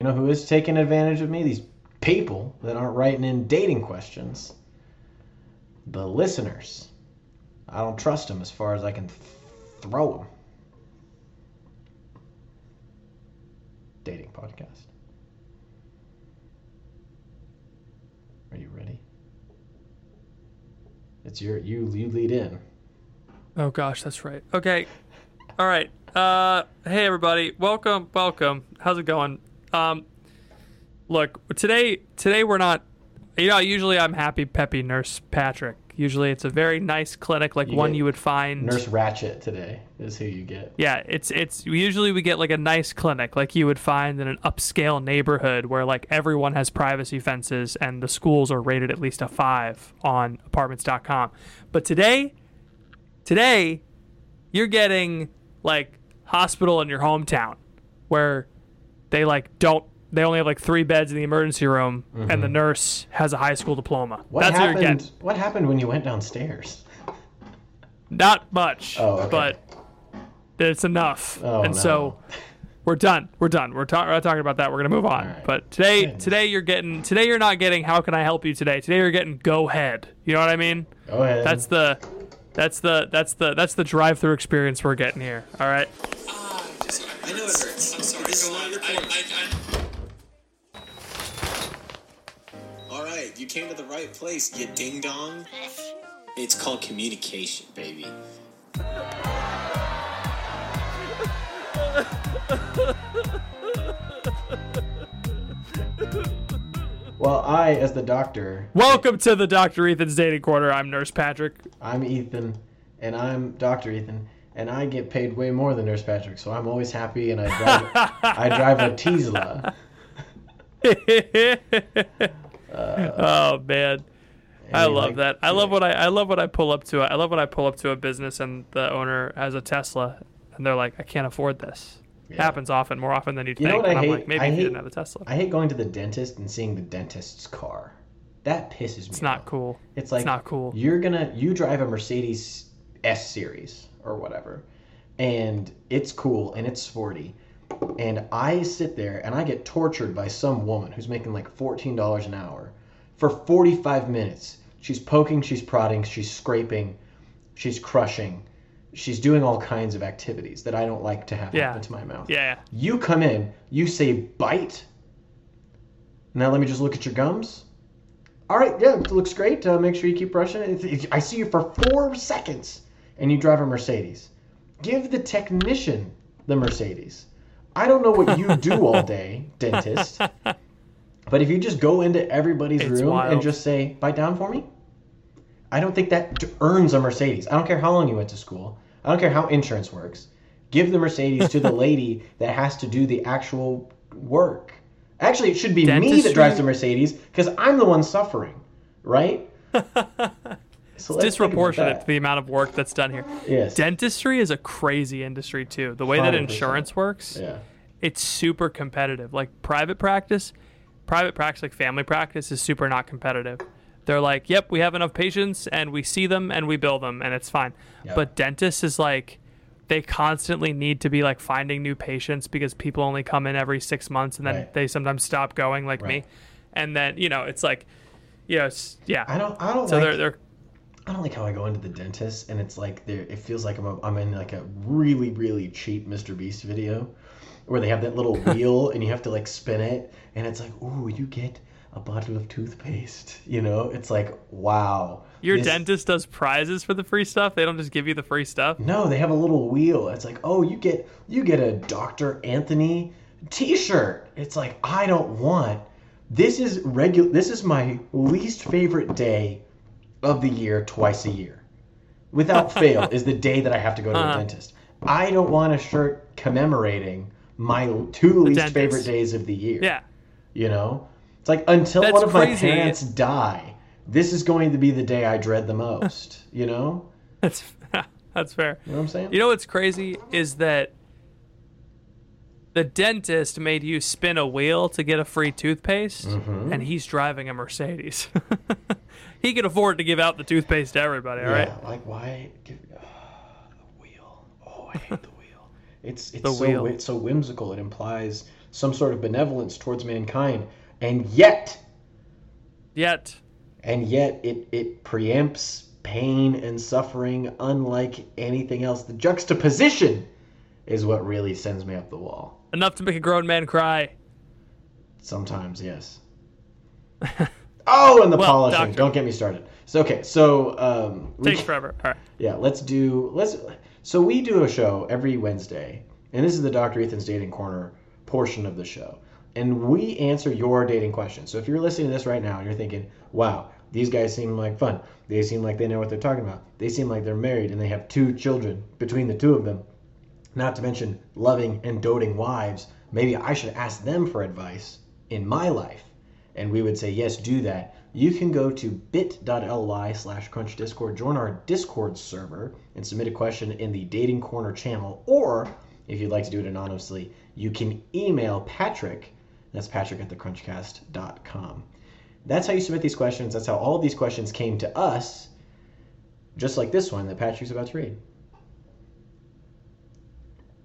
You know who is taking advantage of me? These people that aren't writing in dating questions. The listeners. I don't trust them as far as I can th- throw them. Dating podcast. Are you ready? It's your you you lead in. Oh gosh, that's right. Okay. All right. Uh hey everybody. Welcome, welcome. How's it going? Um look, today today we're not you know, usually I'm happy peppy nurse Patrick. Usually it's a very nice clinic like You one you would find Nurse Ratched today is who you get. Yeah, it's it's usually we get like a nice clinic like you would find in an upscale neighborhood where like everyone has privacy fences and the schools are rated at least a 5 on apartments.com. But today today you're getting like hospital in your hometown where they like don't they only have like 3 beds in the emergency room and the nurse has a high school diploma. Mm-hmm. What That's what you're happened? getting. What happened when you went downstairs? Not much, Oh, okay. but it's enough. Oh, and no. so we're done. We're done. We're, ta- we're not talking about that. We're gonna move on. right. But today, Goodness. today you're getting. Today you're not getting. How can I help you today? Today you're getting. Go ahead. You know what I mean? Go ahead. That's the. That's the that's the that's the drive-through experience we're getting here. All right. I know it hurts. I'm sorry. It's not your fault. All right, you came to the right place, you ding dong. It's called communication, baby. well, I, as the doctor, Welcome to the Dr. Ethan's dating corner. I'm Nurse Patrick. I'm Ethan, and I'm Doctor Ethan, and I get paid way more than Nurse Patrick, so I'm always happy, and I drive, I drive a Tesla. Uh, oh man. I love like- that. I love when I I love when I pull up to. I love when I pull up to a business and the owner has a Tesla and they're like, I can't afford this. Yeah. Happens often, more often than you'd You know think. what I hate? like, maybe I hate- didn't have a Tesla. I hate going to the dentist and seeing the dentist's car. That pisses me. it's not off. cool. It's like not cool. You're gonna you drive a Mercedes S series or whatever, and it's cool and it's sporty, and I sit there and I get tortured by some woman who's making like fourteen dollars an hour for forty five minutes. She's poking, she's prodding, she's scraping, she's crushing, she's doing all kinds of activities that I don't like to have Yeah. happen to my mouth. Yeah. You come in, you say bite. Now let me just look at your gums. All right, yeah, it looks great. Uh, make sure you keep brushing. It- I see you for four seconds, and you drive a Mercedes. Give the technician the Mercedes. I don't know what you do all day, dentist. But if you just go into everybody's It's room and just say, bite down for me, I don't think that earns a Mercedes. I don't care how long you went to school. I don't care how insurance works. Give the Mercedes to the lady that has to do the actual work. Actually, it should be me that drives the Mercedes because I'm the one suffering, right? So about Disproportionate to the amount of work that's done here. Yes. Dentistry is a crazy industry too. The way that 100%. insurance works, Yeah. it's super competitive. Like private practice, private practice, like family practice, is super not competitive. They're like, yep, we have enough patients and we see them and we bill them and it's fine. Yeah. But dentists is like, they constantly need to be like finding new patients because people only come in every six months and then Right. they sometimes stop going, like me. And then you know, it's like, you know, it's, yeah. I don't. I don't so like. they're they're I don't like how I go into the dentist and it's like there. It feels like I'm. A, I'm in like a really really cheap Mr. Beast video, where they have that little wheel and you have to like spin it and it's like, ooh, you get a bottle of toothpaste. You know, it's like, wow. Your this- dentist does prizes for the free stuff. They don't just give you the free stuff. No, they have a little wheel. It's like, oh, you get you get a Dr. Anthony T-shirt. It's like I don't want. This is regular. This is my least favorite day of the year. Twice a year, without fail, is the day that I have to go to Uh-huh. a dentist. I don't want a shirt commemorating my two least dentist. favorite days of the year. Yeah. You know, it's like until That's one of crazy. my parents die, this is going to be the day I dread the most. you know, That's that's fair. you know what I'm saying? You know what's crazy is that the dentist made you spin a wheel to get a free toothpaste, Mm-hmm. and he's driving a Mercedes. he can afford to give out the toothpaste to everybody, all right? Yeah, like why give ah, the wheel? Oh, I hate the wheel. It's it's The so wheel. it's so whimsical. It implies some sort of benevolence towards mankind, and yet Yet, and yet it it preempts pain and suffering unlike anything else. The juxtaposition is what really sends me up the wall. enough to make a grown man cry. Sometimes, yes. oh, and the Well, polishing. doctor. Don't get me started. So okay, so um, we Takes forever. All right. Yeah, let's do let's so we do a show every Wednesday, and this is the Dr. Ethan's dating corner portion of the show. And we answer your dating questions. So if you're listening to this right now and you're thinking, "Wow, these guys seem like fun. They seem like they know what they're talking about. They seem like they're married and they have two children between the two of them." Not to mention loving and doting wives. Maybe I should ask them for advice in my life. And we would say, yes, do that. You can go to bit.ly slash crunch discord, join our Discord server, and submit a question in the Dating Corner channel. Or if you'd like to do it anonymously, you can email Patrick. That's patrick at thecrunchcast.com. That's how you submit these questions. That's how all of these questions came to us, just like this one that Patrick's about to read.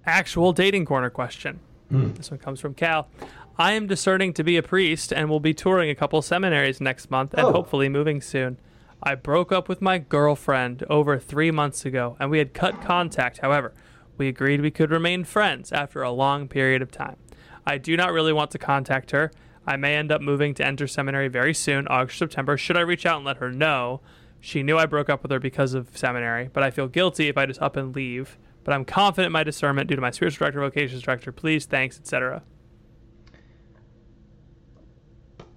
Actual dating corner question. Hmm. This one comes from Cal. I am discerning to be a priest and will be touring a couple seminaries next month and Oh. hopefully moving soon. I broke up with my girlfriend over three months ago and we had cut contact. However, we agreed we could remain friends after a long period of time. I do not really want to contact her. I may end up moving to enter seminary very soon, August, September. Should I reach out and let her know? She knew I broke up with her because of seminary, but I feel guilty if I just up and leave. But I'm confident in my discernment due to my spiritual director, vocations director. Please, thanks, etc.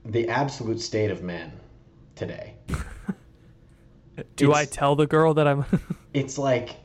The absolute state of men today. Do I tell the girl that I'm? it's like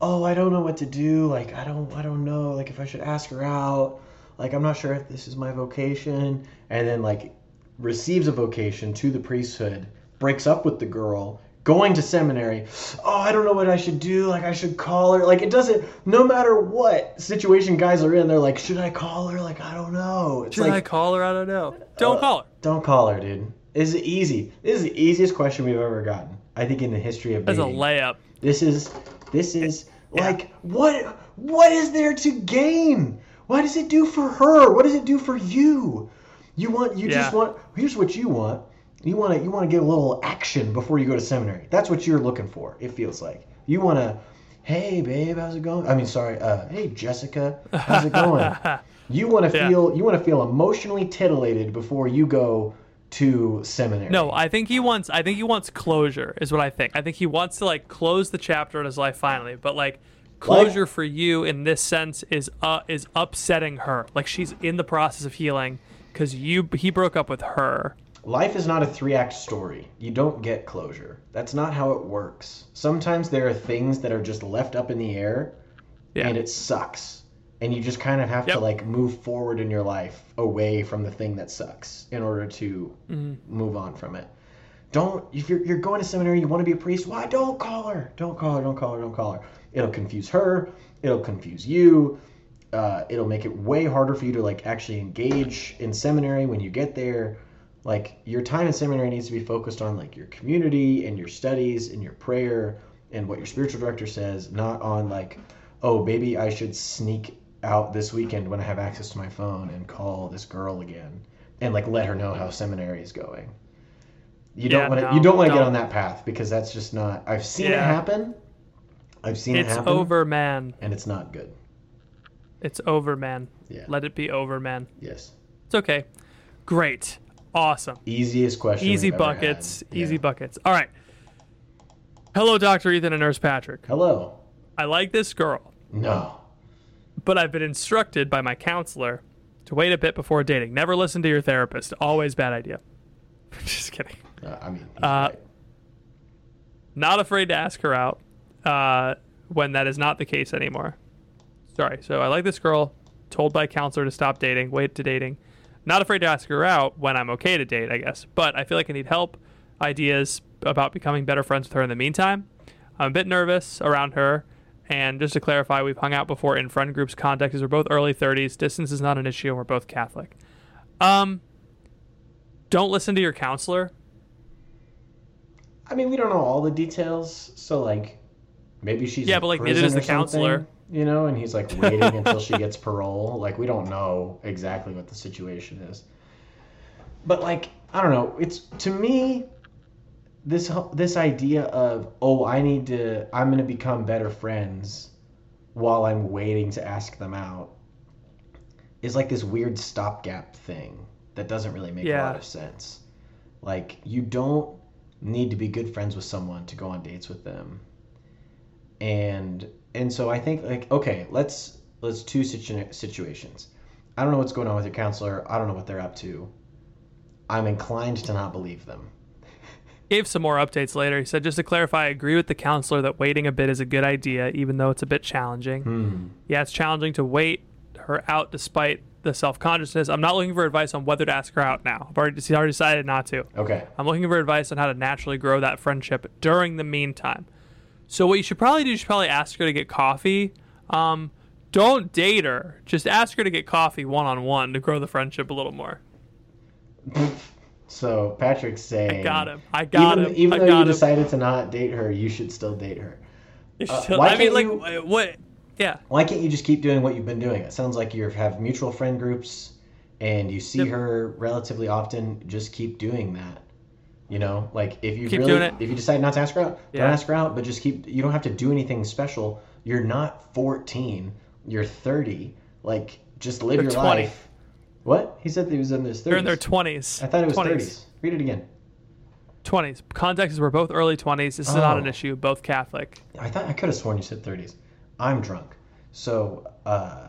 oh i don't know what to do like i don't i don't know like if i should ask her out like i'm not sure if this is my vocation and then like receives a vocation to the priesthood breaks up with the girl going to seminary oh i don't know what i should do like i should call her like it doesn't no matter what situation guys are in they're like should i call her like i don't know it's Should like I call her? I don't know. Don't Uh, call her. don't call her dude this is easy this is the easiest question we've ever gotten i think in the history of That's a dating. layup. This is this is like what what is there to gain? What does it do for her? What does it do for you? You want you just want here's what you want. You want to you want to get a little action before you go to seminary. That's what you're looking for. It feels like you want to. Hey babe, how's it going? I mean, sorry. Uh, hey Jessica, how's it going? you want to Yeah. feel you want to feel emotionally titillated before you go to seminary. No, I think he wants. I think he wants closure. Is what I think. I think he wants to like close the chapter in his life finally. But like closure for you in this sense is uh is upsetting her. Like she's in the process of healing because you he broke up with her. Life is not a three act story. You don't get closure. That's not how it works. Sometimes there are things that are just left up in the air Yeah. and it sucks. And you just kind of have to like move forward in your life away from the thing that sucks in order to Mm-hmm. move on from it. Don't if you're you're going to seminary, you want to be a priest, why don't call her. Don't call her, don't call her, don't call her. It'll confuse her, it'll confuse you. Uh, it'll make it way harder for you to like actually engage in seminary when you get there like your time in seminary needs to be focused on like your community and your studies and your prayer and what your spiritual director says not on like oh maybe i should sneak out this weekend when i have access to my phone and call this girl again and like let her know how seminary is going you Yeah, don't want to no, you don't want to get on that path because that's just not i've seen it happen i've seen it It's over, man. and it's not good It's over, man. Yeah. Let it be over, man. Yes. It's okay. Great. Awesome. Easiest question. Easy buckets. Yeah. Easy buckets. All right. Hello, Dr. Ethan and Nurse Patrick. Hello. I like this girl, No. but I've been instructed by my counselor to wait a bit before dating. Never listen to your therapist. Always bad idea. Just kidding. Uh, I mean. Uh, right. Not afraid to ask her out uh, when that is not the case anymore. Sorry. So I like this girl. Told by counselor to stop dating, wait to dating. Not afraid to ask her out when I'm okay to date, I guess. But I feel like I need help, ideas about becoming better friends with her in the meantime. I'm a bit nervous around her. And just to clarify, we've hung out before in friend groups. Context is we're both early 30s. Distance is not an issue, and we're both Catholic. Um, don't listen to your counselor. I mean, we don't know all the details, so like, maybe she's Yeah, but, like, prison does the counselor. You know, and he's like waiting until she gets parole. Like, we don't know exactly what the situation is. But like, I don't know. It's to me, this this idea of oh, I need to, I'm gonna become better friends, while I'm waiting to ask them out, is like this weird stopgap thing that doesn't really make a lot of sense. Like, you don't need to be good friends with someone to go on dates with them and and so i think like okay let's let's two situ- situations i don't know what's going on with your counselor i don't know what they're up to i'm inclined to not believe them gave some more updates later. He said, just to clarify, I agree with the counselor that waiting a bit is a good idea, even though it's a bit challenging. Hmm. Yeah, it's challenging to wait her out despite the self consciousness. I'm not looking for advice on whether to ask her out now. I've already, already decided not to. okay I'm looking for advice on how to naturally grow that friendship during the meantime. So what you should probably do is probably ask her to get coffee. Um, don't date her. Just ask her to get coffee one on one to grow the friendship a little more. so patrick's saying "I got him. I got even, him. even I though you him. decided to not date her you should still date her Uh, Still- why I mean, like, you- what? Yeah. why can't you just keep doing what you've been doing it sounds like you have mutual friend groups and you see Yep. her relatively often just keep doing that you know like if you Keep really if you decide not to ask her out Yeah. don't ask her out but just keep you don't have to do anything special you're not 14 you're 30 like just live They're your 20. life what he said he was in his 30s They're in their 20s. i thought it was 20s. 30s read it again 20s. Context is we're both early 20s. This is not an Oh. issue. Both Catholic. i thought i could have sworn you said 30s i'm drunk so uh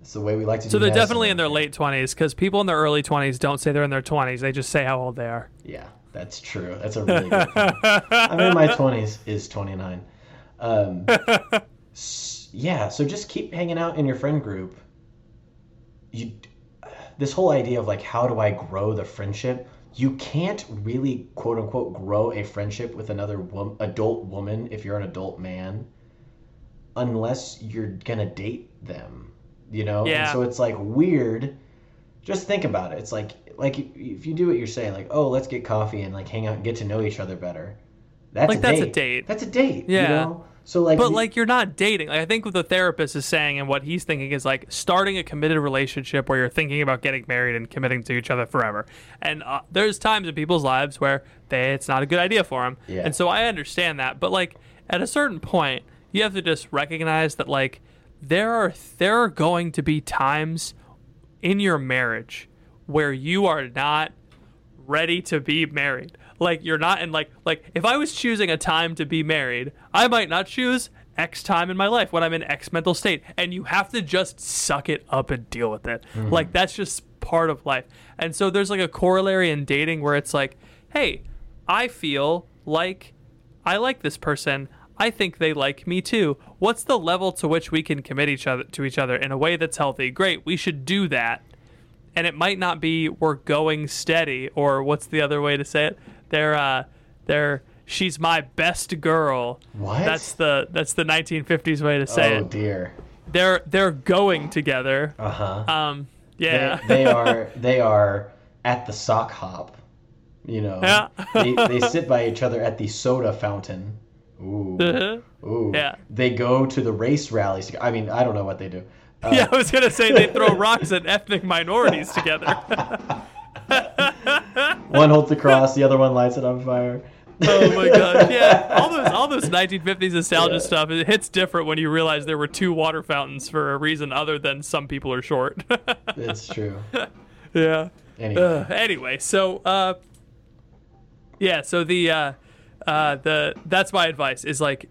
it's the way we like to So they're definitely in their late 20s because people in their early 20s don't say they're in their 20s. They just say how old they are. yeah that's true. That's a really good point. i'm in my 20s is 29 um s- yeah so just keep hanging out in your friend group. You this whole idea of like how do i grow the friendship? You can't really quote unquote grow a friendship with another wom- adult woman if you're an adult man unless you're gonna date them you know? And Yeah. so it's like weird. Just think about it. It's like like if you do what you're saying like oh let's get coffee and like hang out and get to know each other better that's Like, a that's a date. date. that's a date Yeah. you know so like But like you're not dating. Like I think what the therapist is saying and what he's thinking is like starting a committed relationship where you're thinking about getting married and committing to each other forever. And uh, there's times in people's lives where they, it's not a good idea for them. Yeah. And so I understand that. But like at a certain point, you have to just recognize that like there are there are going to be times in your marriage where you are not ready to be married. Like you're not in like like if I was choosing a time to be married, I might not choose X time in my life when I'm in X mental state. And you have to just suck it up and deal with it. Mm-hmm. Like that's just part of life. And so there's like a corollary in dating where it's like, hey, I feel like I like this person. I think they like me too. What's the level to which we can commit each other to each other in a way that's healthy? Great, we should do that and it might not be we're going steady or what's the other way to say it? They're uh they're she's my best girl. What? that's the that's the 1950s way to say oh it. Oh dear. They're they're going together. Uh-huh. Um yeah. They, they are they are at the sock hop you know. Yeah. they, they sit by each other at the soda fountain. Ooh. Ooh. Yeah. they go to the race rallies. I mean i don't know what they do uh, yeah i was gonna say they throw rocks at ethnic minorities together one holds the cross the other one lights it on fire Oh my god! Yeah, all those all those 1950s nostalgia stuff. It hits different when you realize there were two water fountains for a reason other than some people are short. It's true. yeah. Anyway, Uh, anyway, so uh, yeah, so the uh, uh, the that's my advice is like,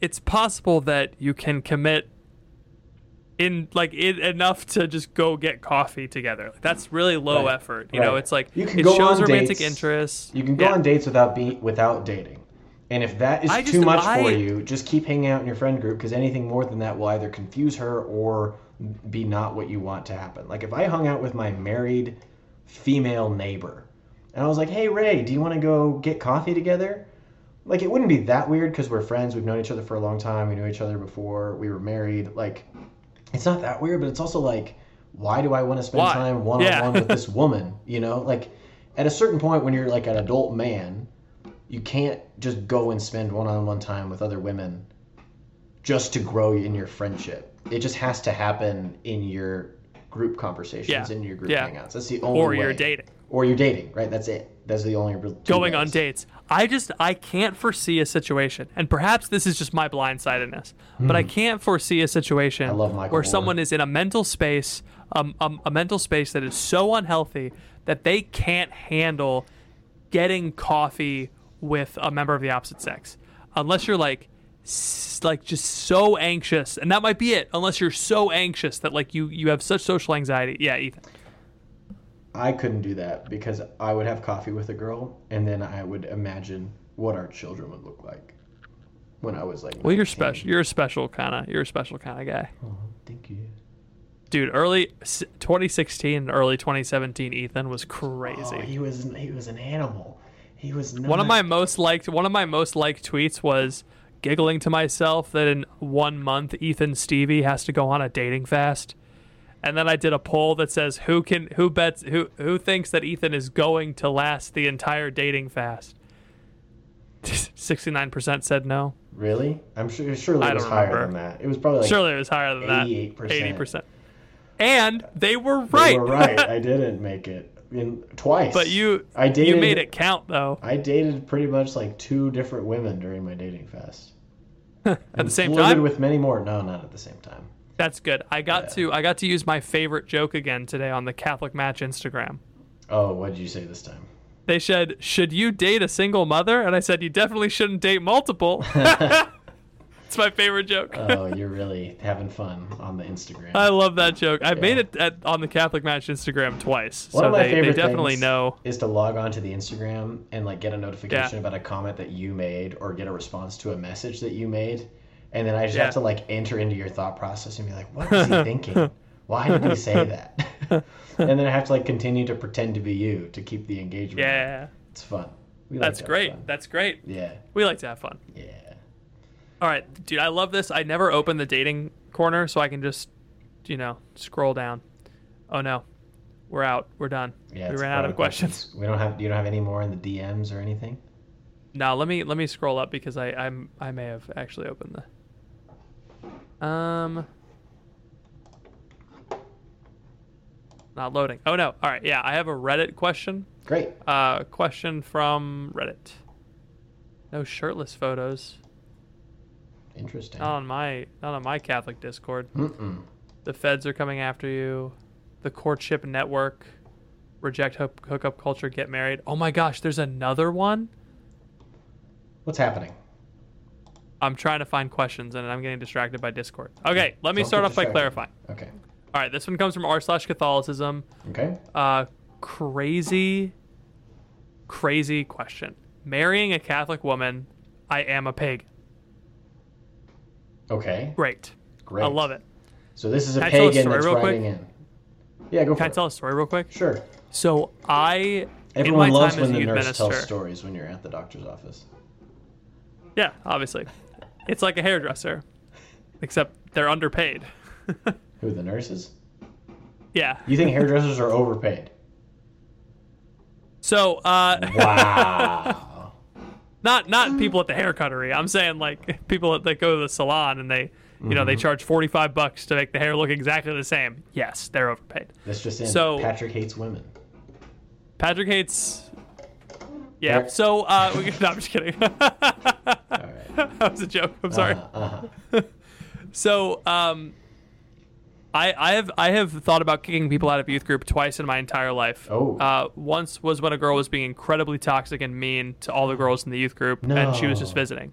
it's possible that you can commit in like in, enough to just go get coffee together. Like, that's really low Right, effort. You know, it's like You can it go shows on romantic dates. interest. you can go Yeah. on dates without being without dating. And if that is too much I- for you, just keep hanging out in your friend group because anything more than that will either confuse her or be not what you want to happen. Like if I hung out with my married female neighbor and I was like, "Hey Ray, do you want to go get coffee together?" Like it wouldn't be that weird because we're friends. We've known each other for a long time. We knew each other before we were married. Like it's not that weird, but it's also like, why do I want to spend Why? time one on one with this woman? You know, like at a certain point when you're like an adult man, you can't just go and spend one on one time with other women just to grow in your friendship. It just has to happen in your group conversations, Yeah. in your group Yeah. hangouts. That's the only or way. you're dating. Or you're dating, right? That's it. That's the only going on dates. I just I can't foresee a situation, and perhaps this is just my blindsidedness, but I can't foresee a situation Hmm. Where Moore. someone is in a mental space, um, um, a mental space that is so unhealthy that they can't handle getting coffee with a member of the opposite sex, unless you're like. Like just so anxious, and that might be it. Unless you're so anxious that like you you have such social anxiety. Yeah, Ethan. I couldn't do that because I would have coffee with a girl and then I would imagine what our children would look like when I was like. Well, you're special. You're a special kind of. You're a special kind of guy. Oh, thank you. Dude, early 2016 and early 2017, Ethan was crazy. Oh, he was he was an animal. He was not, one of my most liked one of my most liked tweets was giggling to myself that in one month Ethan Stevie has to go on a dating fast. And then I did a poll that says who can who bets who who thinks that Ethan is going to last the entire dating fast. 69% said no. really. I'm sure surely it was higher remember. than that. It was probably like Surely it was higher than that. 88%. 80%. And they were right. They were right. I didn't make it in twice. but you I dated, you made it count though. I dated pretty much like two different women during my dating fest. At the same time, with many more. No, not at the same time. That's good. I got to I got to use my favorite joke again today on the Catholic Match Instagram. Oh, what did you say this time? They said, "Should you date a single mother?" And I said, "You definitely shouldn't date multiple." it's my favorite joke. Oh, you're really having fun on the Instagram. I love that joke. I've made it at, on the Catholic Match Instagram twice, One so of my they, favorite they definitely know. is to log on to the Instagram and like get a notification Yeah. about a comment that you made or get a response to a message that you made, and then I just Yeah. have to like enter into your thought process and be like, what is he thinking? Why did he say that? and then I have to like continue to pretend to be you to keep the engagement. Yeah, it's fun. Like that's great. fun. That's great. Yeah, We like to have fun. yeah. All right, dude, I love this. I never open the dating corner, so I can just, you know, scroll down. Oh no, we're out. We're done. Yeah, we ran out of questions. We don't have. You don't have any more in the DMs or anything. No, let me let me scroll up because I I'm I may have actually opened the. Um. Not loading. Oh no. All right. Yeah, I have a Reddit question. Great. Uh, question from Reddit. No shirtless photos. Interesting. Not on my not on my Catholic Discord. Mm-mm. The feds are coming after you. The courtship network. Reject hook, hookup culture. Get married. Oh my gosh, there's another one. What's happening? I'm trying to find questions and I'm getting distracted by Discord. Okay, let me Don't start off by clarifying. Okay. All right, this one comes from r slash Catholicism. Okay. Uh, crazy, crazy question. Marrying a Catholic woman, I am a pagan. Okay. Great. Great. I love it. So this is a Can I pagan story that's real quick? in. Yeah, go for Can I it. tell a story real quick? Sure. So I, Everyone loves when the nurse minister, tells stories when you're at the doctor's office. yeah, obviously, it's like a hairdresser, except they're underpaid. Who the nurses? yeah. You think hairdressers are overpaid? So uh, Wow. not not people at the hair cuttery. I'm saying like people that go to the salon and they you know Mm-hmm. they charge 45 bucks to make the hair look exactly the same. Yes, they're overpaid. That's just in. So- Patrick hates women. Patrick hates Yeah. So uh, we, no, I'm just kidding. All right. that was a joke. I'm sorry. Uh-huh. So, um, I I have I have thought about kicking people out of youth group twice in my entire life. Oh. Uh, once was when a girl was being incredibly toxic and mean to all the girls in the youth group, and she was just visiting.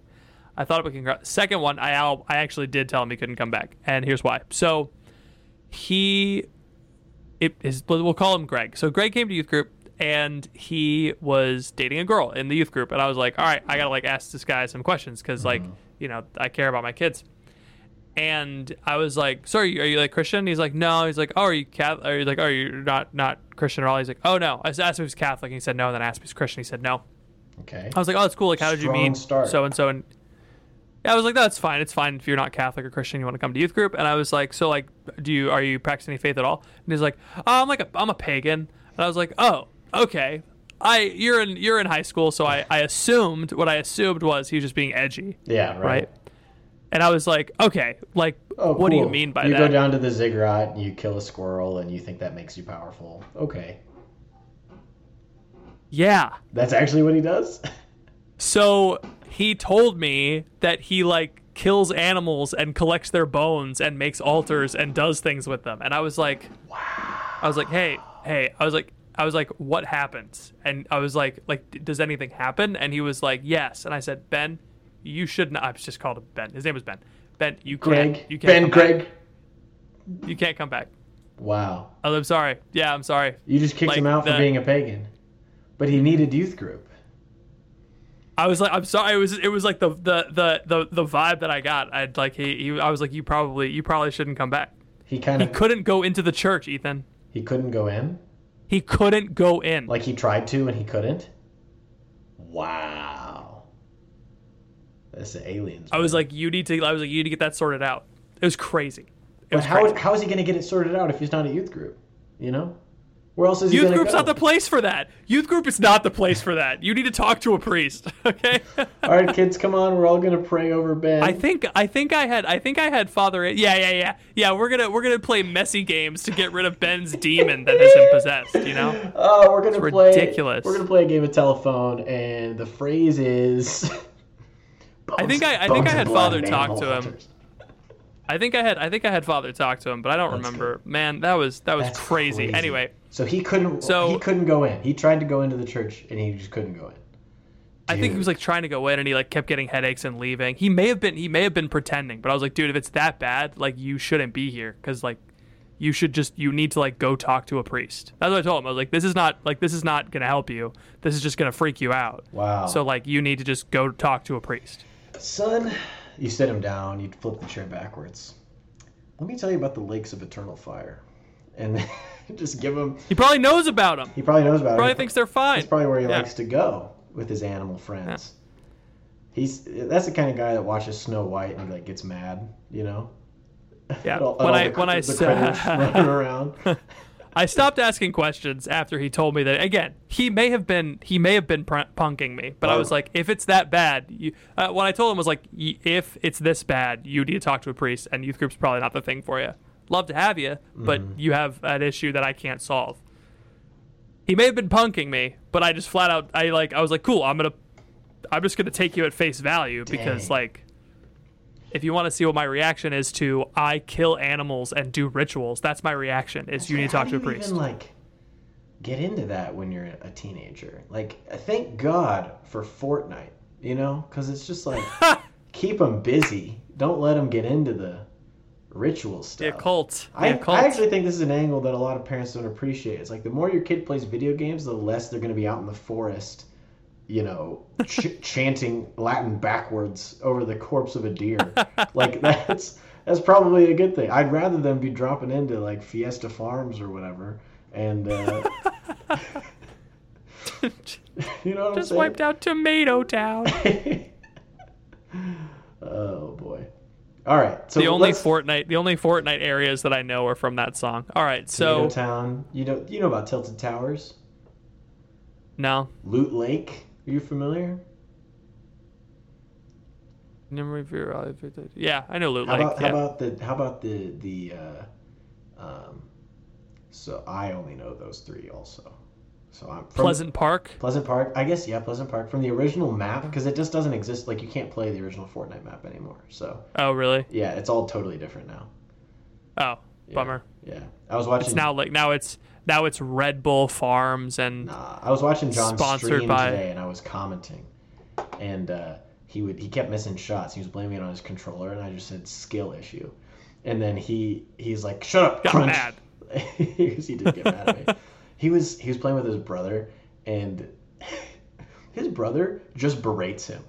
I thought about kicking her. out. Second one, I I actually did tell him he couldn't come back, and here's why. So, he, it is we'll call him Greg. So Greg came to youth group. And he was dating a girl in the youth group, and I was like, "All right, I gotta like ask this guy some questions because, like, mm-hmm. you know, I care about my kids." and I was like, "Sorry, are you, like Christian?" He's like, "No." He's like, "Oh, are you Catholic?" Are you like, "Oh, you're not not Christian at all?" He's like, "Oh no." I asked if he's Catholic, and he said no. And then I asked if he's Christian. He said no. Okay. I was like, "Oh, that's cool. Like, how did you meet so and so?" And yeah, I was like, "That's fine. It's fine if you're not Catholic or Christian. You want to come to youth group." And I was like, "So like, do you are you practicing any faith at all?" And he's like, "Oh, I'm like a I'm a pagan." And I was like, "Oh, okay." I you're in you're in high school, so I I assumed what I assumed was he was just being edgy, Yeah. Right. right? And I was like, okay, like, Oh, what do you mean by you that? You go down to the ziggurat and you kill a squirrel and you think that makes you powerful. Okay. Yeah. That's actually what he does? So he told me that he like kills animals and collects their bones and makes altars and does things with them. And I was like, wow. I was like, hey, hey. I was like, I was like, what happens? And I was like, like, does anything happen? And he was like, yes. And I said, Ben, you should not. I was just called him Ben. His name was Ben. Ben, you can't. You can't ben Greg. Back. You can't come back. Wow. Oh, I'm sorry. Yeah, I'm sorry. You just kicked Like him out for being a pagan. But he needed youth group. I was like, I'm sorry. It was it was like the the the the, the vibe that I got. I'd like he, he I was like, you probably you probably shouldn't come back. He kind of He couldn't go into the church, Ethan. he couldn't go in. He couldn't go in. Like he tried to and he couldn't. Wow. That's the aliens. I was like, you need to. I was like, you need to get that sorted out. It was crazy. It but was how, crazy. how is he going to get it sorted out if he's not a youth group? You know? Where else is Youth group's go? not the place for that. Youth group is not the place for that. You need to talk to a priest. Okay. All right, kids, come on. We're all going to pray over Ben. I think I think I had I think I had Father. Yeah, yeah, yeah, yeah. We're gonna we're gonna play messy games to get rid of Ben's demon that has him possessed. You know. Oh, we're gonna It's play. ridiculous. We're gonna play a game of telephone, and the phrase is. I think I- I think I had Father talk to him. I think I had I think I had Father talk to him, but I don't That's remember. Man, that was that was crazy. crazy. Anyway, So he couldn't. So- he couldn't go in. He tried to go into the church, and he just couldn't go in. I think he was like trying to go in and he like kept getting headaches and leaving. He may have been he may have been pretending, but I was like, dude, if it's that bad, like you shouldn't be here cuz like you should just you need to like go talk to a priest. That's what I told him. I was like, this is not like this is not going to help you. This is just going to freak you out. Wow. So like you need to just go talk to a priest. Son, you sit him down. You flip the chair backwards. Let me tell you about the lakes of eternal fire, and just give him. He probably knows about them. He probably knows about it. Probably thinks they're fine. That's probably where he Yeah. likes to go with his animal friends. He's that's the kind of guy that watches Snow White and like gets mad, you know. Yeah. All- When all I the- when I the critters running around. I stopped asking questions after he told me that again he may have been he may have been pr- punking me but I was Oh. like if it's that bad you, uh, what I told him was like y- if it's this bad you need to talk to a priest and youth group's probably not the thing for you love to have you but Mm-hmm. you have an issue that I can't solve he may have been punking me but I just flat out I like I was like cool I'm gonna I'm just gonna take you at face value because Dang. like if you want to see what my reaction is to I kill animals and do rituals, that's my reaction. Is you need to talk to a priest. Even like get into that when you're a teenager. Like thank God for Fortnite, you know, because it's just like keep them busy. Don't let them get into the ritual stuff. occult. The I, occult. I actually think this is an angle that a lot of parents don't appreciate. It's like the more your kid plays video games, the less they're going to be out in the forest, you know, ch- chanting Latin backwards over the corpse of a deer. like that's that's probably a good thing. I'd rather them be dropping into like Fiesta Farms or whatever, and uh, you know what Just wiped out Tomato Town. oh boy. All right. So the only let's- Fortnite, the only Fortnite areas that I know are from that song. All right, so Tomato Town. You know you know about Tilted Towers. no, Loot Lake. Are you familiar? Never if you're- if it- yeah, I know Loot How about yeah. how about the how about the the uh, um, so I only know those three also. So I'm from Pleasant Park. Pleasant Park. I guess yeah, Pleasant Park from the original map because it just doesn't exist. Like you can't play the original Fortnite map anymore. So Oh, really? yeah, it's all totally different now. Oh, Yeah. bummer. Yeah, I was watching. It's now like now it's now it's Red Bull Farms and Uh, I was watching John Sponsored stream by- today, and I was commenting, and uh, he would he kept missing shots. He was blaming it on his controller, and I just said skill issue, and then he he's like, "Shut up, Got crunch." mad. Because he did get mad at me. He was he was playing with his brother, and his brother just berates him,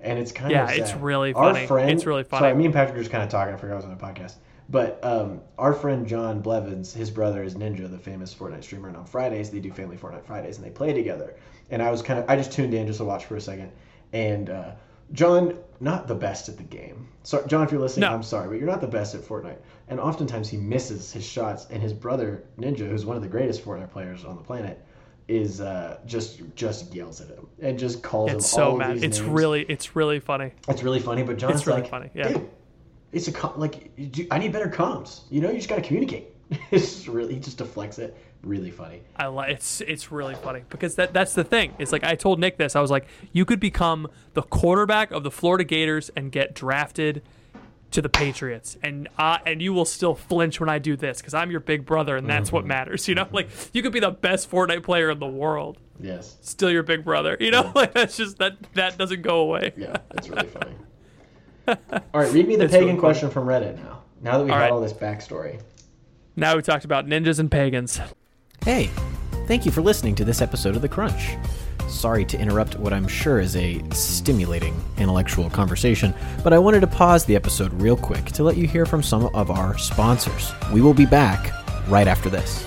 and it's kind Yeah, of Yeah, it's sad. really Our funny. friend- It's really funny. Sorry, me and Patrick were just kind of talking. I forgot I was on a podcast. But um, our friend John Blevins, his brother is Ninja, the famous Fortnite streamer, and on Fridays they do Family Fortnite Fridays, and they play together. And I was kind of, I just tuned in just to watch for a second, and uh, John, not the best at the game. So, John, if you're listening, No. I'm sorry, but you're not the best at Fortnite. And oftentimes he misses his shots, and his brother Ninja, who's one of the greatest Fortnite players on the planet, is uh, just just yells at him and just calls him it's all so mad. it's names. really it's really funny. It's really funny, but John's It's really like, funny, yeah. "Dude, it's a com- like I need better comms. You know, you just got to communicate. it's really he just deflects it. Really funny. I like it's it's really funny because that that's the thing. It's like I told Nick this. I was like, you could become the quarterback of the Florida Gators and get drafted to the Patriots, and uh, and you will still flinch when I do this because I'm your big brother, and that's Mm-hmm. what matters. You know, like you could be the best Fortnite player in the world, Yes. still your big brother. You know, like that's just that that doesn't go away. Yeah, it's really funny. All right, read me the It's pagan really question from Reddit now. Now that we All have right. all this backstory. Now we talked about ninjas and pagans. Hey, thank you for listening to this episode of The Crunch. Sorry to interrupt what I'm sure is a stimulating intellectual conversation, but I wanted to pause the episode real quick to let you hear from some of our sponsors. We will be back right after this.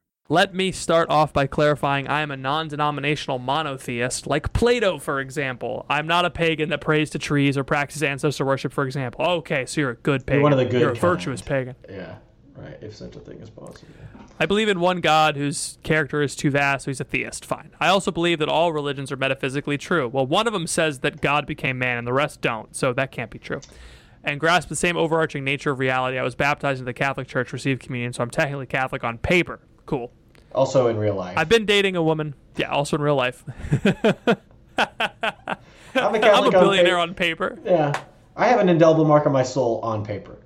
Let me start off by clarifying I am a non denominational monotheist, like Plato, for example. I'm not a pagan that prays to trees or practices ancestor worship, for example. Okay, so you're a good pagan. one of the good You're a kind. virtuous pagan. Yeah, right. If such a thing is possible. I believe in one God whose character is too vast, so he's a theist. Fine. I also believe that all religions are metaphysically true. Well, one of them says that God became man, and the rest don't, so that can't be true. And grasp the same overarching nature of reality. I was baptized into the Catholic Church, received communion, so I'm technically Catholic on paper. Cool. Also in real life. I've been dating a woman. Yeah, also in real life. I'm a I'm a billionaire on on paper. paper. Yeah. I have an indelible mark on my soul on paper.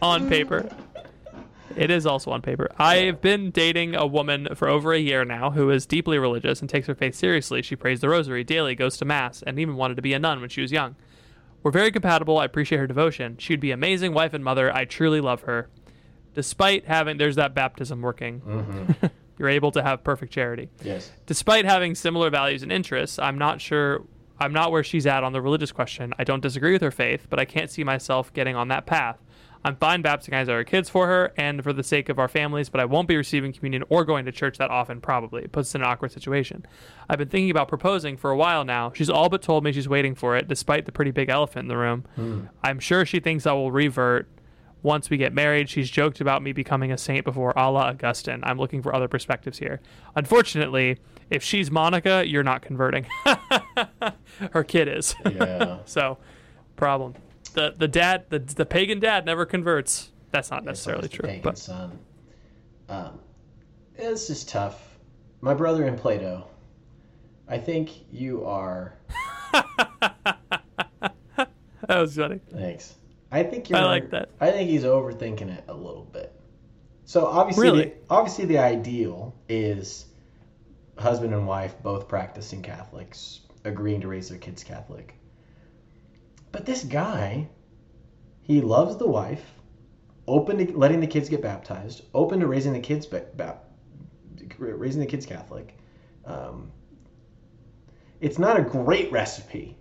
On paper. It is also on paper. I've been dating a woman for over a year now who is deeply religious and takes her faith seriously. She prays the rosary daily, goes to mass, and even wanted to be a nun when she was young. We're very compatible. I appreciate her devotion. She'd be amazing wife and mother. I truly love her. Despite having there's that baptism working. Mm-hmm. You're able to have perfect charity. Yes. Despite having similar values and interests, I'm not sure I'm not where she's at on the religious question. I don't disagree with her faith, but I can't see myself getting on that path. I'm fine baptizing our kids for her and for the sake of our families, but I won't be receiving communion or going to church that often, probably. It puts us in an awkward situation. I've been thinking about proposing for a while now. She's all but told me she's waiting for it, despite the pretty big elephant in the room. Hmm. I'm sure she thinks I will revert once we get married. She's joked about me becoming a saint before, à la Augustine. I'm looking for other perspectives here. Unfortunately, if she's Monica, you're not converting. Her kid is. Yeah. so, problem. The the dad, the the pagan dad, never converts. That's not necessarily true, pagan but son. Um, it's just tough. My brother in Plato. I think you are. that was funny. Thanks. I think you're. I like that. I think he's overthinking it a little bit. So obviously, Really? the, obviously, the ideal is husband and wife both practicing Catholics, agreeing to raise their kids Catholic. But this guy, he loves the wife, open to letting the kids get baptized, open to raising the kids ba- bap- raising the kids Catholic. Um, it's not a great recipe,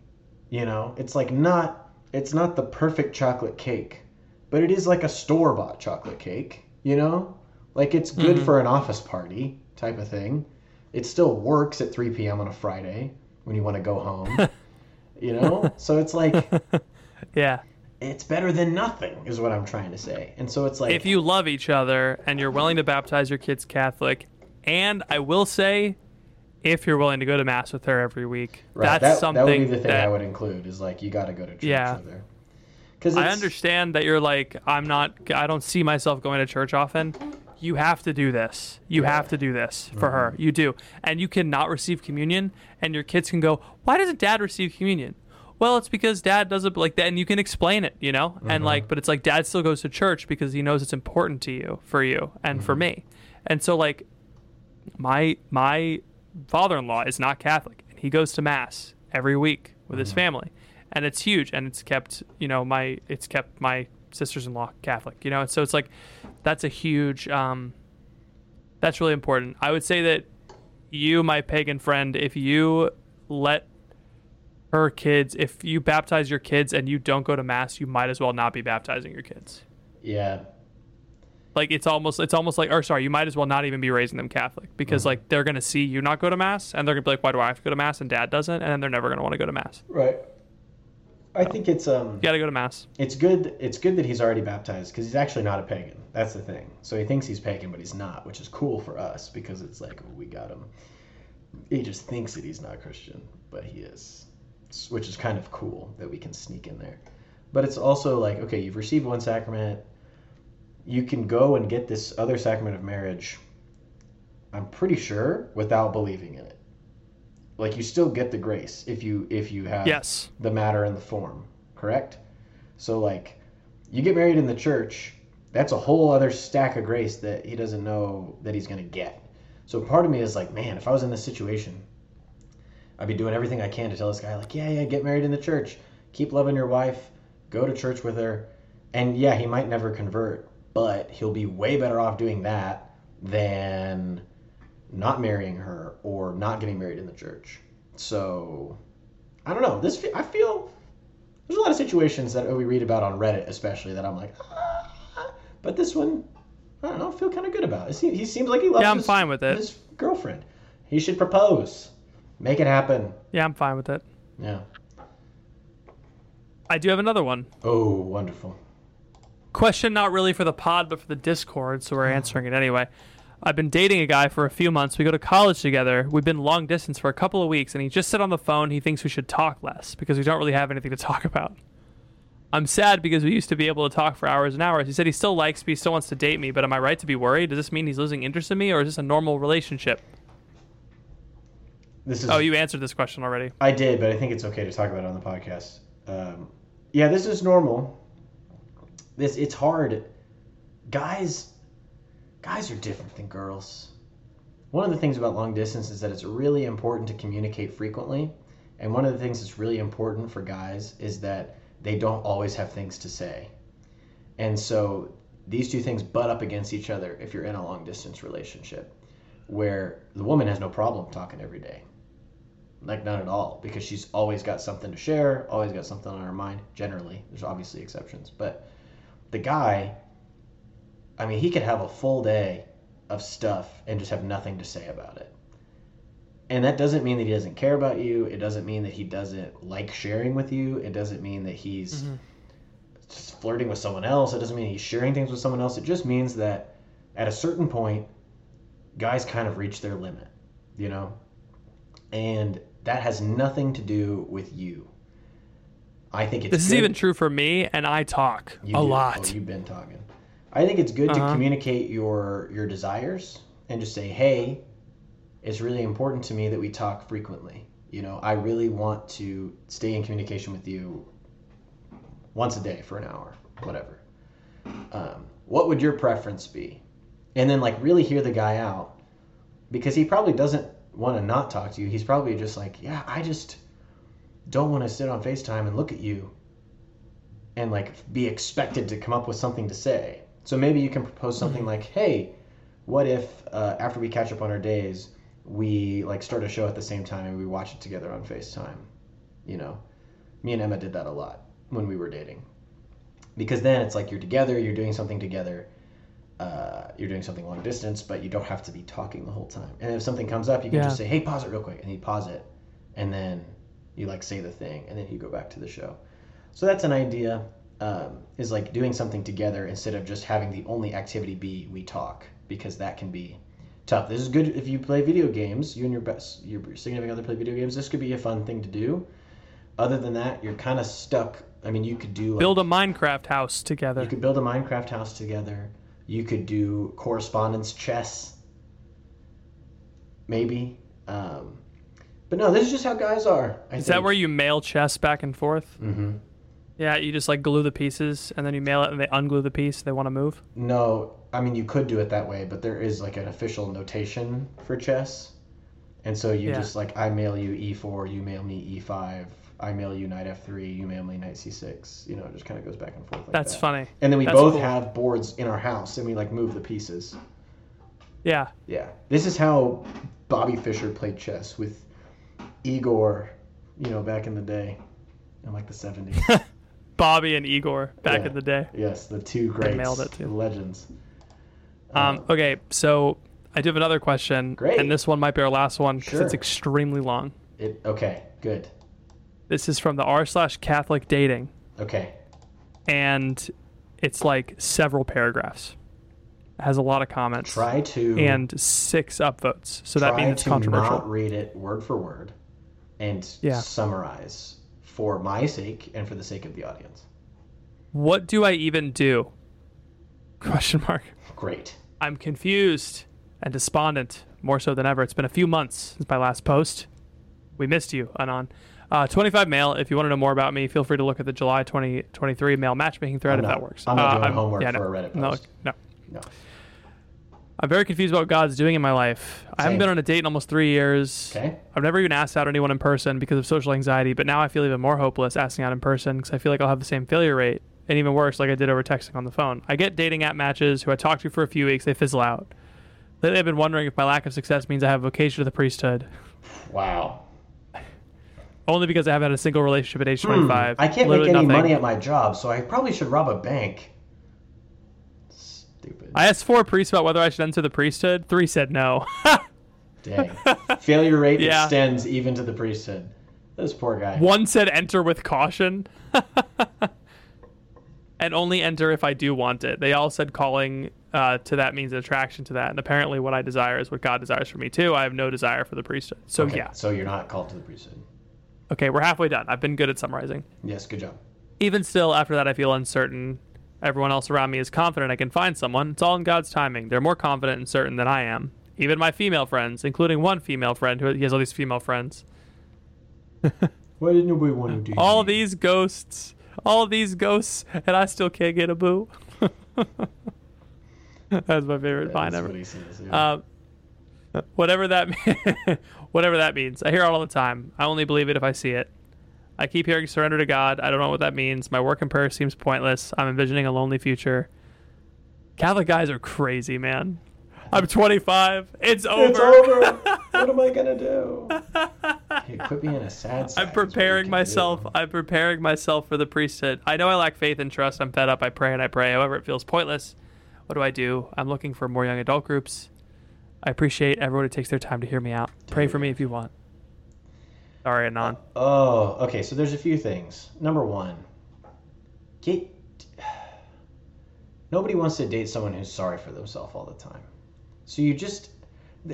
you know. It's like not it's not the perfect chocolate cake, but it is like a store bought chocolate cake, you know. Like it's good mm-hmm. for an office party type of thing. It still works at 3 p.m. on a Friday when you want to go home, you know. So it's like Yeah. it's better than nothing, is what I'm trying to say. And so it's like if you love each other and you're willing to baptize your kids Catholic, and I will say, if you're willing to go to mass with her every week, Right, that's that, something that would be the thing that I would include is like you got to go to church Yeah. with her. Because I understand that you're like, I'm not, I don't see myself going to church often. You have to do this. You have to do this for her. Mm-hmm. You do. And you cannot receive communion, and your kids can go, Why doesn't dad receive communion? Well, it's because dad doesn't like that, and you can explain it, you know? Mm-hmm. And like, but it's like dad still goes to church because he knows it's important to you, for you, and Mm-hmm. for me. And so, like, my, my father in law is not Catholic, and he goes to mass every week with his family, and it's huge, and it's kept you know my it's kept my sisters in law Catholic, you know, and so it's like that's a huge um, that's really important. I would say that you, my pagan friend, if you let her kids, if you baptize your kids and you don't go to mass, you might as well not be baptizing your kids. yeah, Like it's almost it's almost like or sorry, you might as well not even be raising them Catholic because like they're gonna see you not go to mass and they're gonna be like, why do I have to go to mass and dad doesn't, and then they're never gonna want to go to mass. right. I think it's um You gotta go to mass. it's good it's good that he's already baptized because he's actually not a pagan that's the thing so he thinks he's pagan but he's not which is cool for us because it's like oh, we got him he just thinks that he's not christian but he is which is kind of cool that we can sneak in there but it's also like okay you've received one sacrament you can go and get this other sacrament of marriage i'm pretty sure without believing in it. Like you still get the grace if you if you have Yes. the matter and the form correct? So like you get married in the church that's a whole other stack of grace that he doesn't know that he's going to get. So part of me is like man if i was in this situation i'd be doing everything i can to tell this guy like yeah yeah get married in the church. Keep loving your wife. Go to church with her. And yeah he might never convert but he'll be way better off doing that than not marrying her or not getting married in the church. So i don't know. This i feel there's a lot of situations that we read about on reddit especially that i'm like ah, but this one i don't know I feel kind of good about it. He, he seems like he loves Yeah, I'm his, fine with it. his girlfriend. He should propose. Make it happen. Yeah, I'm fine with it. yeah. I do have another one. oh wonderful Question not really for the pod, but for the Discord, so we're answering it anyway. I've been dating a guy for a few months. We go to college together. We've been long distance for a couple of weeks, and he just said on the phone he thinks we should talk less because we don't really have anything to talk about. I'm sad because we used to be able to talk for hours and hours. He said he still likes me, still wants to date me, but am I right to be worried? Does this mean he's losing interest in me, or is this a normal relationship? this is Oh, you answered this question already. I did, but I think it's okay to talk about it on the podcast. Um, yeah, this is normal. This it's hard. Guys, guys are different than girls. One of the things about long distance is that it's really important to communicate frequently, and one of the things that's really important for guys is that they don't always have things to say. And so these two things butt up against each other if you're in a long distance relationship, where the woman has no problem talking every day like none at all because she's always got something to share always got something on her mind generally there's obviously exceptions but the guy i mean he could have a full day of stuff and just have nothing to say about it and that doesn't mean that he doesn't care about you it doesn't mean that he doesn't like sharing with you it doesn't mean that he's mm-hmm. just flirting with someone else. It doesn't mean he's sharing things with someone else. It just means that at a certain point, guys kind of reach their limit, you know? And that has nothing to do with you. I think it's This is even true for me, and I talk You a do. lot. Oh, you've been talking. I think it's good to Uh-huh. communicate your your desires and just say, "Hey, it's really important to me that we talk frequently. You know, I really want to stay in communication with you once a day for an hour, whatever. Um, what would your preference be? And then like really hear the guy out because he probably doesn't want to not talk to you. He's probably just like, yeah, I just don't want to sit on FaceTime and look at you and like be expected to come up with something to say. So maybe you can propose something like, "Hey, what if uh, after we catch up on our days, we like start a show at the same time and we watch it together on FaceTime?" You know, me and Emma did that a lot when we were dating, because then it's like you're together, you're doing something together. Uh, you're doing something long distance, but you don't have to be talking the whole time. And if something comes up, you can Yeah. just say, "Hey, pause it real quick," and you pause it, and then you like say the thing, and then you go back to the show. So that's an idea. Um, is like doing something together instead of just having the only activity be we talk because that can be tough. This is good if you play video games. You and your best your significant other play video games. This could be a fun thing to do. Other than that, you're kind of stuck. I mean, you could do like, Build a Minecraft house together. you could build a Minecraft house together. You could do correspondence chess. Maybe. Um, but no, this is just how guys are. I Is that where you mail chess back and forth? Mm-hmm. Yeah, you just like glue the pieces and then you mail it and they unglue the piece they want to move. No, I mean you could do it that way, but there is like an official notation for chess, and so you Yeah. just like I mail you e4, you mail me e5, I mail you knight f3, you mail me knight c6. You know, it just kind of goes back and forth. Like That's that. funny. And then we That's both cool. have boards in our house, and we like move the pieces. Yeah. Yeah, this is how Bobby Fischer played chess with Igor, you know, back in the day, in like the 70s. Bobby and Igor back Yeah. in the day. yes, the two greats, nailed it, too. legends. Um, okay, so I do have another question. Great. And this one might be our last one because it's extremely long. It okay, good. This is from the r slash Catholic dating, Okay, and it's like several paragraphs. It has a lot of comments try to and six upvotes. So that means it's to controversial. not read it word for word and Yeah. summarize for my sake and for the sake of the audience. What do I even do? Question mark. Great. I'm confused and despondent more so than ever. It's been a few months since my last post. We missed you, Anon. Uh, 25 male. If you want to know more about me, feel free to look at the July 2023 male matchmaking thread I'm if that works. I'm not Uh, doing homework yeah, for no, a Reddit no, post. No, No. I'm very confused about what God's doing in my life. I haven't been on a date in almost three years. Okay. I've never even asked out anyone in person because of social anxiety, but now I feel even more hopeless asking out in person because I feel like I'll have the same failure rate, and even worse, like I did over texting on the phone. I get dating app matches who I talk to for a few weeks, they fizzle out. Lately, I've been wondering if my lack of success means I have a vocation to the priesthood, Wow. only because I haven't had a single relationship at age 25. Hmm. I can't Literally make any nothing. money at my job, so I probably should rob a bank. Stupid. I asked four priests about whether I should enter the priesthood. Three said no. Dang. Failure rate Yeah. extends even to the priesthood. This poor guy. One said enter with caution. and only enter if I do want it. They all said calling uh, to that means an attraction to that. And apparently, what I desire is what God desires for me, too. I have no desire for the priesthood. So, Okay, yeah. So you're not called to the priesthood. Okay, we're halfway done. I've been good at summarizing. Yes, good job. Even still, after that, I feel uncertain. Everyone else around me is confident I can find someone. It's all in God's timing. They're more confident and certain than I am. Even my female friends, including one female friend who he has all these female friends. Why did nobody want to do all these ghosts, all these ghosts, and I still can't get a boo. That's my favorite vine That's ever. what says, yeah. Um, whatever that, whatever that means. I hear it all the time. I only believe it if I see it. I keep hearing surrender to God. I don't know what that means. My work in prayer seems pointless. I'm envisioning a lonely future. Catholic guys are crazy, man. I'm 25. It's over. It's over. what am I gonna do? Hey, quit being a sad. I'm is what you preparing myself. do. I'm preparing myself for the priesthood. I know I lack faith and trust. I'm fed up. I pray and I pray. However, it feels pointless. What do I do? I'm looking for more young adult groups. I appreciate everyone who takes their time to hear me out. Pray for me if you want. Sorry, Anon. Oh, okay. So there's a few things. Number one, get nobody wants to date someone who's sorry for themselves all the time. So you just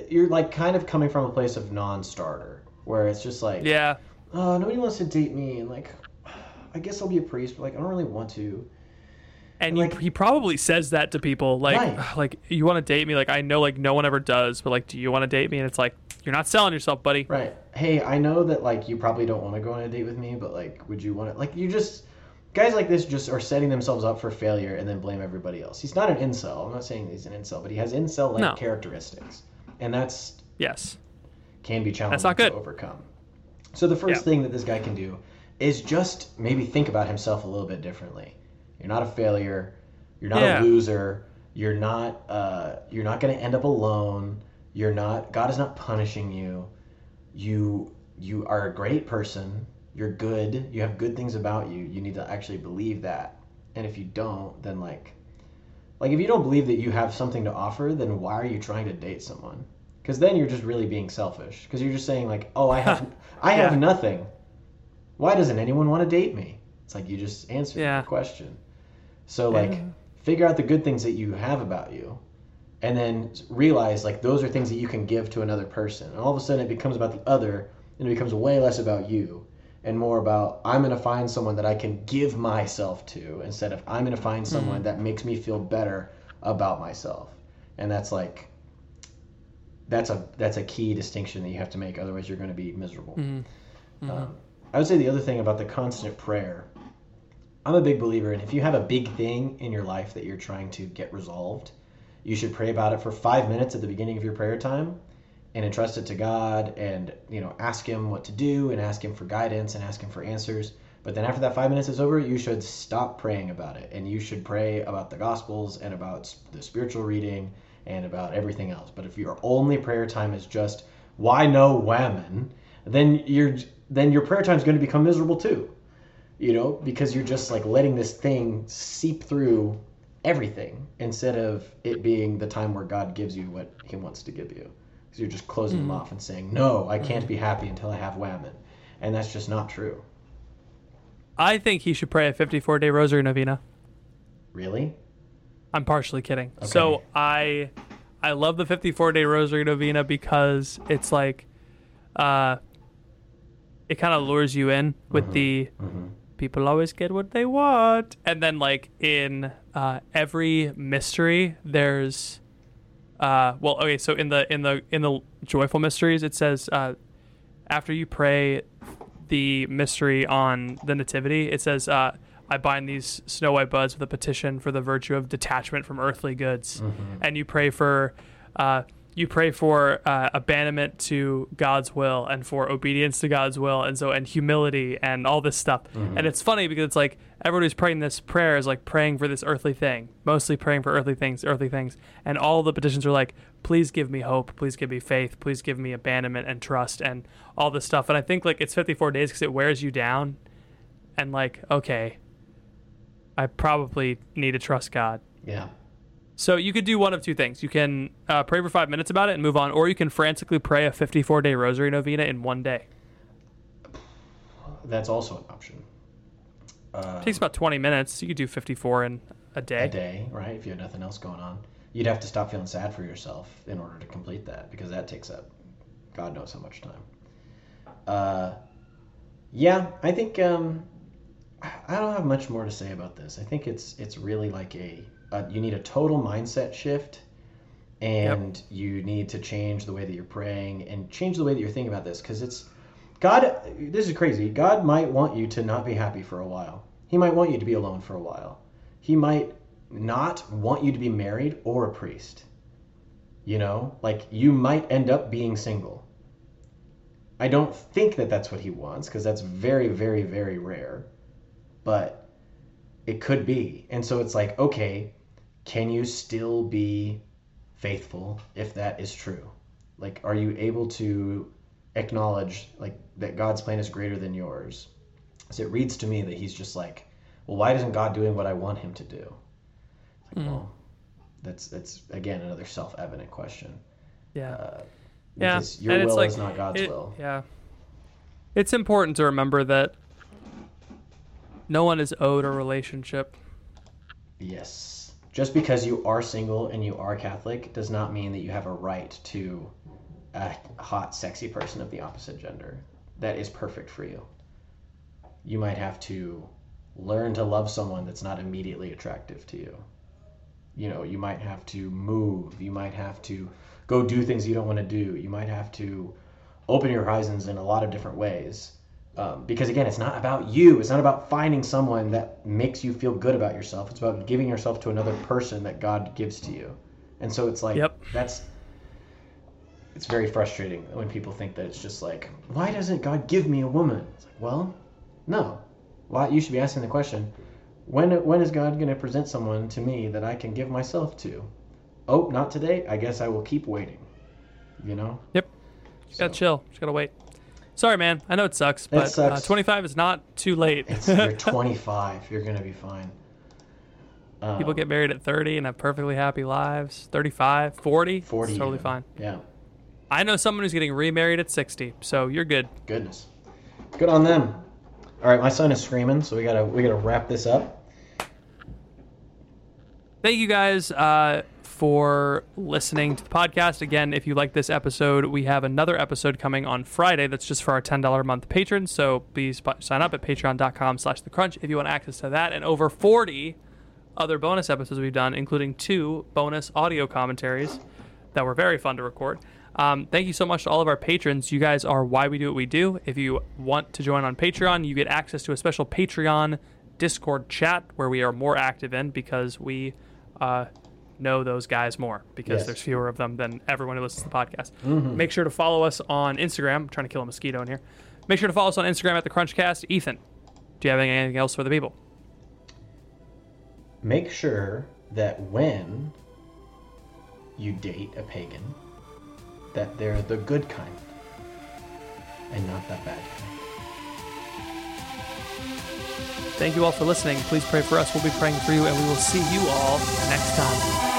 you're like kind of coming from a place of non-starter where it's just like Yeah. oh nobody wants to date me and like I guess I'll be a priest but like I don't really want to. And Like- you, he probably says that to people like Right. like you want to date me like I know like no one ever does but like do you want to date me and it's like you're not selling yourself buddy. Right. Hey, I know that like you probably don't want to go on a date with me, but like would you want to like you just guys like this just are setting themselves up for failure and then blame everybody else. He's not an incel. I'm not saying he's an incel, but he has incel like No. characteristics. And that's Yes. can be challenging not good. to overcome. So the first Yeah. thing that this guy can do is just maybe think about himself a little bit differently. You're not a failure. You're not Yeah. a loser. You're not. Uh, you're not going to end up alone. You're not. God is not punishing you. You you are a great person. You're good. You have good things about you. You need to actually believe that. And if you don't, then like like if you don't believe that you have something to offer, then why are you trying to date someone? Because then you're just really being selfish. Because you're just saying like, oh, I have I have Yeah. nothing. Why doesn't anyone want to date me? It's like you just answered Yeah. the question. So like, figure out the good things that you have about you, and then realize like those are things that you can give to another person. And all of a sudden, it becomes about the other, and it becomes way less about you and more about I'm going to find someone that I can give myself to instead of I'm going to find hmm. someone that makes me feel better about myself. And that's like that's a that's a key distinction that you have to make otherwise you're going to be miserable. Mm-hmm. Mm-hmm. Um, I would say the other thing about the constant prayer I'm a big believer in if you have a big thing in your life that you're trying to get resolved, you should pray about it for 5 minutes at the beginning of your prayer time and entrust it to God and you know ask him what to do and ask him for guidance and ask him for answers. But then after that 5 minutes is over, you should stop praying about it and you should pray about the gospels and about the spiritual reading and about everything else. But if your only prayer time is just why no whammon, then you're then your prayer time is going to become miserable too you know, because you're just like letting this thing seep through everything instead of it being the time where God gives you what He wants to give you. Because you're just closing them hmm. off and saying, "No, I hmm. can't be happy until I have whammon," and that's just not true. I think he should pray a 54 day rosary novena. Really? I'm partially kidding. So I I love the 54 day rosary novena because it's like uh it kind of lures you in with mm-hmm. the mm-hmm. people always get what they want and then like in uh every mystery there's uh well okay so in the in the in the joyful mysteries it says uh after you pray the mystery on the nativity it says uh i bind these snow white buds with a petition for the virtue of detachment from earthly goods. And you pray for uh you pray for uh, abandonment to God's will and for obedience to God's will and so and humility and all this stuff. And it's funny because it's like everybody's praying this prayer is like praying for this earthly thing, mostly praying for earthly things, earthly things. And all the petitions are like, please give me hope, please give me faith, please give me abandonment and trust and all this stuff. And I think like it's 54 days because it wears you down. And like, okay, I probably need to trust God. Yeah. So you could do one of two things. You can uh, pray for five minutes about it and move on, or you can frantically pray a 54 day rosary novena in one day. That's also an option. It takes about 20 minutes. You could do 54 in a day. A day, right? If you have nothing else going on, you'd have to stop feeling sad for yourself in order to complete that because that takes up God knows how much time. Uh, yeah, I think um, I I don't have much more to say about this. I think it's it's really like a, a you need a total mindset shift, and you need to change the way that you're praying and change the way that you're thinking about this because it's God. This is crazy. God might want you to not be happy for a while. He might want you to be alone for a while. He might not want you to be married or a priest. You know, like you might end up being single. I don't think that that's what he wants because that's very, very, very rare. But it could be. And so it's like, okay, can you still be faithful if that is true? Like, are you able to acknowledge like that God's plan is greater than yours? So it reads to me that he's just like, well, why isn't God doing what I want him to do? It's like, Well, that's that's again another self-evident question. Yeah. Uh, yeah. your and it's like, is not God's it- will. Yeah. It's important to remember that no one is owed a relationship. Yes. Just because you are single and you are Catholic does not mean that you have a right to a hot, sexy person of the opposite gender that is perfect for you. You might have to learn to love someone that's not immediately attractive to you. You know, you might have to move. You might have to go do things you don't want to do. You might have to open your horizons in a lot of different ways. Um, because again, it's not about you. It's not about finding someone that makes you feel good about yourself. It's about giving yourself to another person that God gives to you. And so it's like Yep. that's it's very frustrating when people think that it's just like, why doesn't God give me a woman? It's like, well, no. Why you should be asking the question, when when is God going to present someone to me that I can give myself to? Oh, not today. I guess I will keep waiting. You know? Yep. Just gotta chill. Just gotta wait. Sorry, man. I know it sucks, but Uh, sucks. 25 is not too late. It's, you're 25. You're gonna be fine. Um, People get married at 30 and have perfectly happy lives. 35, 40, 40. it's totally even. fine. Yeah. I know someone who's getting remarried at 60, so you're good. Goodness. Good on them. All right, my son is screaming, so we gotta we gotta wrap this up. Thank you guys uh, for listening to the podcast. Again, if you like this episode, we have another episode coming on Friday that's just for our $10 a month patrons. So please sign up at patreon.com slash the crunch if you want access to that and over 40 other bonus episodes we've done, including two bonus audio commentaries that were very fun to record. Um, thank you so much to all of our patrons. You guys are why we do what we do. If you want to join on Patreon, you get access to a special Patreon Discord chat where we are more active in because we uh, know those guys more because Yes. there's fewer of them than everyone who listens to the podcast. Mm-hmm. Make sure to follow us on Instagram. I'm trying to kill a mosquito in here. Make sure to follow us on Instagram at the Crunchcast. Ethan, do you have anything else for the people? Make sure that when you date a pagan, that they're the good kind and not the bad kind. Thank you all for listening. Please pray for us. We'll be praying for you, and we will see you all next time.